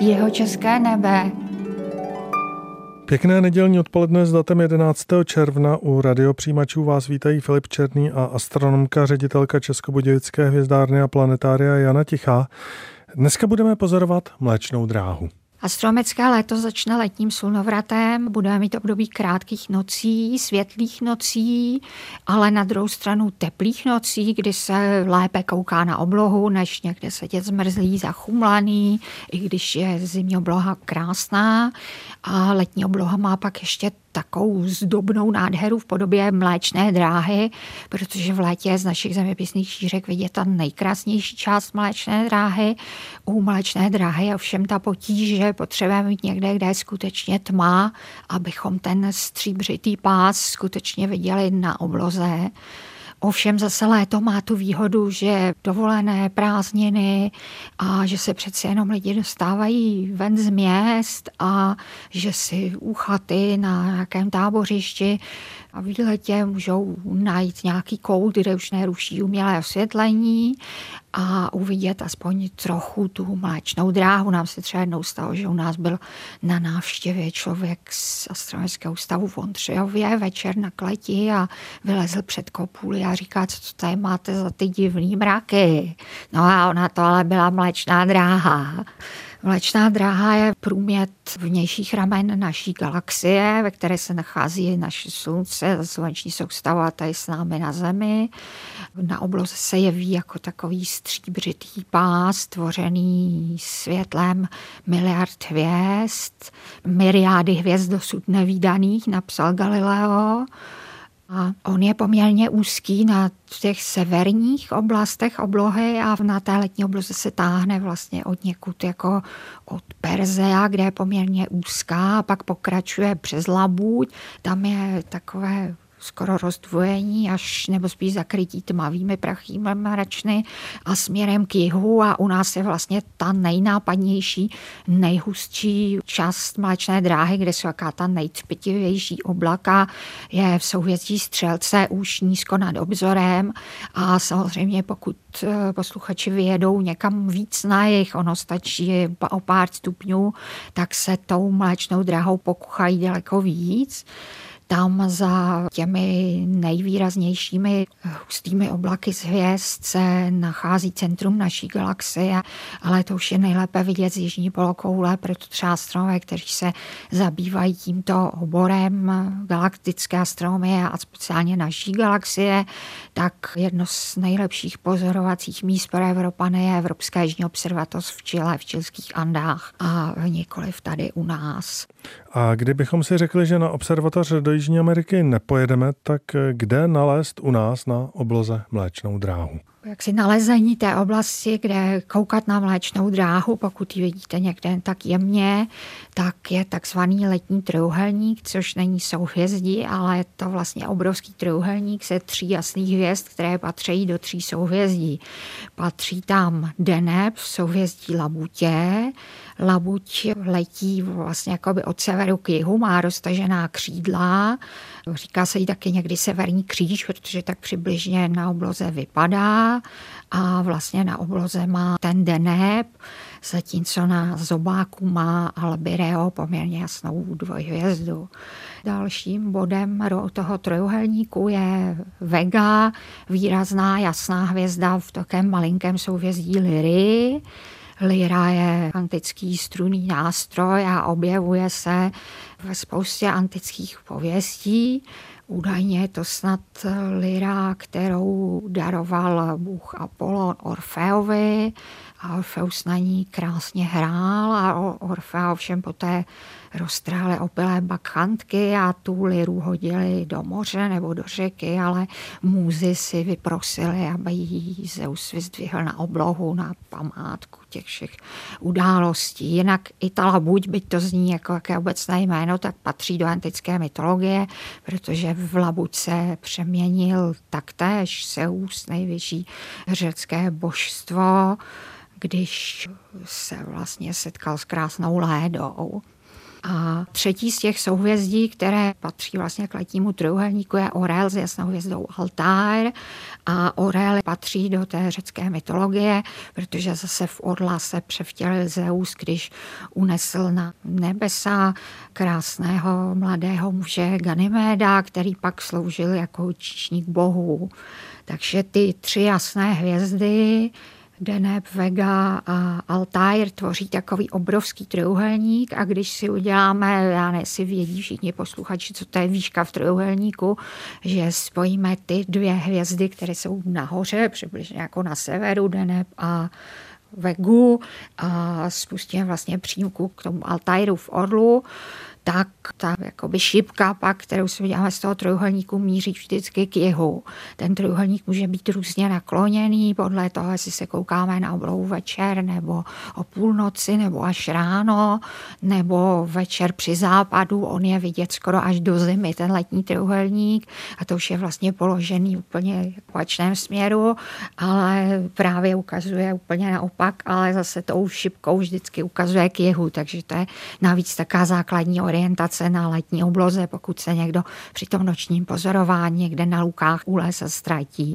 Jeho české nebe. Pěkné nedělní odpoledne s datem 11. června u radiopřijímačů vás vítají Filip Černý a astronomka, ředitelka Českobudějovické hvězdárny a planetária Jana Tichá. Dneska budeme pozorovat mléčnou dráhu. Astronomické léto začne letním slunovratem, budeme mít období krátkých nocí, světlých nocí, ale na druhou stranu teplých nocí, kdy se lépe kouká na oblohu, než někde sedět zmrzlý, zachumlaný, i když je zimní obloha krásná. A letní obloha má pak ještě takovou zdobnou nádheru v podobě mléčné dráhy, protože v létě z našich zeměpisných šířek vidět ta nejkrásnější část mléčné dráhy. U mléčné dráhy ovšem ta potíž, že potřebujeme mít někde, kde je skutečně tma, abychom ten stříbřitý pás skutečně viděli na obloze. Ovšem zase léto má tu výhodu, že dovolené prázdniny a že se přece jenom lidi dostávají ven z měst a že si u chaty na nějakém tábořišti a v letě můžou najít nějaký kout, kde už neruší umělé osvětlení a uvidět aspoň trochu tu mléčnou dráhu. Nám se třeba jednou stalo, že u nás byl na návštěvě člověk z astronomického ústavu v Ondřejově večer na kleti a vylezl před kopůli a říká, co to tady máte za ty divný mraky. No a ona to ale byla mléčná dráha. Mléčná dráha je průmět vnějších ramen naší galaxie, ve které se nachází naše slunce, sluneční soustava tady s námi na Zemi. Na obloze se jeví jako takový stříbřitý pás, tvořený světlem miliard hvězd, myriády hvězd dosud nevýdaných, napsal Galileo. A on je poměrně úzký na těch severních oblastech oblohy a na té letní obloze se táhne vlastně od někud jako od Perzea, kde je poměrně úzká a pak pokračuje přes Labuť. Tam je takové skoro rozdvojení až nebo spíš zakrytí tmavými prachými mračny a směrem k jihu a u nás je vlastně ta nejnápadnější, nejhustší část mléčné dráhy, kde jsou jaká ta nejtpitivější oblaka, je v souhvězdí střelce už nízko nad obzorem a samozřejmě pokud eh, posluchači vyjedou někam víc na jich, ono stačí o pár stupňů, tak se tou mléčnou dráhou pokuchají daleko víc. Tam za těmi nejvýraznějšími hustými oblaky z hvězd se nachází centrum naší galaxie, ale to už je nejlépe vidět z jižní polokoule, proto třeba astronové, kteří se zabývají tímto oborem galaktické astronomie a speciálně naší galaxie, tak jedno z nejlepších pozorovacích míst pro Evropany je Evropská jižní observatoř v Chile, v čilských Andách a nikoliv tady u nás. A kdybychom si řekli, že na observatoř do Jižní Ameriky nepojedeme, tak kde nalézt u nás na obloze mléčnou dráhu? Jak si nalezení té oblasti, kde koukat na mléčnou dráhu, pokud ji vidíte někde tak jemně, tak je takzvaný letní trojuhelník, což není souhvězdí, ale je to vlastně obrovský trojuhelník se tří jasných hvězd, které patří do tří souhvězdí. Patří tam Deneb souhvězdí Labutě, Labuť letí vlastně jakoby od severu k jihu, má roztažená křídla, říká se jí taky někdy severní kříž, protože tak přibližně na obloze vypadá a vlastně na obloze má ten Deneb, zatímco na zobáku má Albireo poměrně jasnou dvojhvězdu. Dalším bodem toho trojuhelníku je Vega, výrazná jasná hvězda v takém malinkém souhvězdí Lyry. Lyra je antický strunný nástroj a objevuje se ve spoustě antických pověstí. Údajně je to snad lyra, kterou daroval bůh Apollon Orfeovi a Orfeus na ní krásně hrál a Orfea ovšem poté roztráli opilé bakchantky a tu liru hodili do moře nebo do řeky, ale můzy si vyprosili, aby ji Zeus vyzdvihl na oblohu, na památku těch všech událostí. Jinak Itala buď, byť to zní jako jaké obecné jméno, tak patří do antické mytologie, protože v Labuce přeměnil taktéž Zeus, nejvyšší řecké božstvo, když se vlastně setkal s krásnou Lédou. A třetí z těch souhvězdí, které patří vlastně k letnímu trojuhelníku, je Orel s jasnou hvězdou Altair. A Orel patří do té řecké mytologie, protože zase v Orla se převtělil Zeus, když unesl na nebesa krásného mladého muže Ganyméda, který pak sloužil jako číšník bohů. Takže ty tři jasné hvězdy Deneb, Vega a Altair tvoří takový obrovský trojuhelník a když si uděláme, já ne, si vědí všichni posluchači, co to je výška v trojuhelníku, že spojíme ty dvě hvězdy, které jsou nahoře, přibližně jako na severu, Deneb a Vegu a spustíme vlastně přímku k tomu Altairu v Orlu, tak ta jakoby šipka pak, kterou si uděláme z toho trojuhelníku, míří vždycky k jihu. Ten trojuhelník může být různě nakloněný podle toho, jestli se koukáme na oblohu večer, nebo o půlnoci, nebo až ráno, nebo večer při západu. On je vidět skoro až do zimy, ten letní trojuhelník. A to už je vlastně položený úplně v opačném směru, ale právě ukazuje úplně naopak, ale zase tou šipkou vždycky ukazuje k jihu. Takže to je navíc taká základní orientace orientace na letní obloze, pokud se někdo při tom nočním pozorování někde na lukách u lesa ztratí.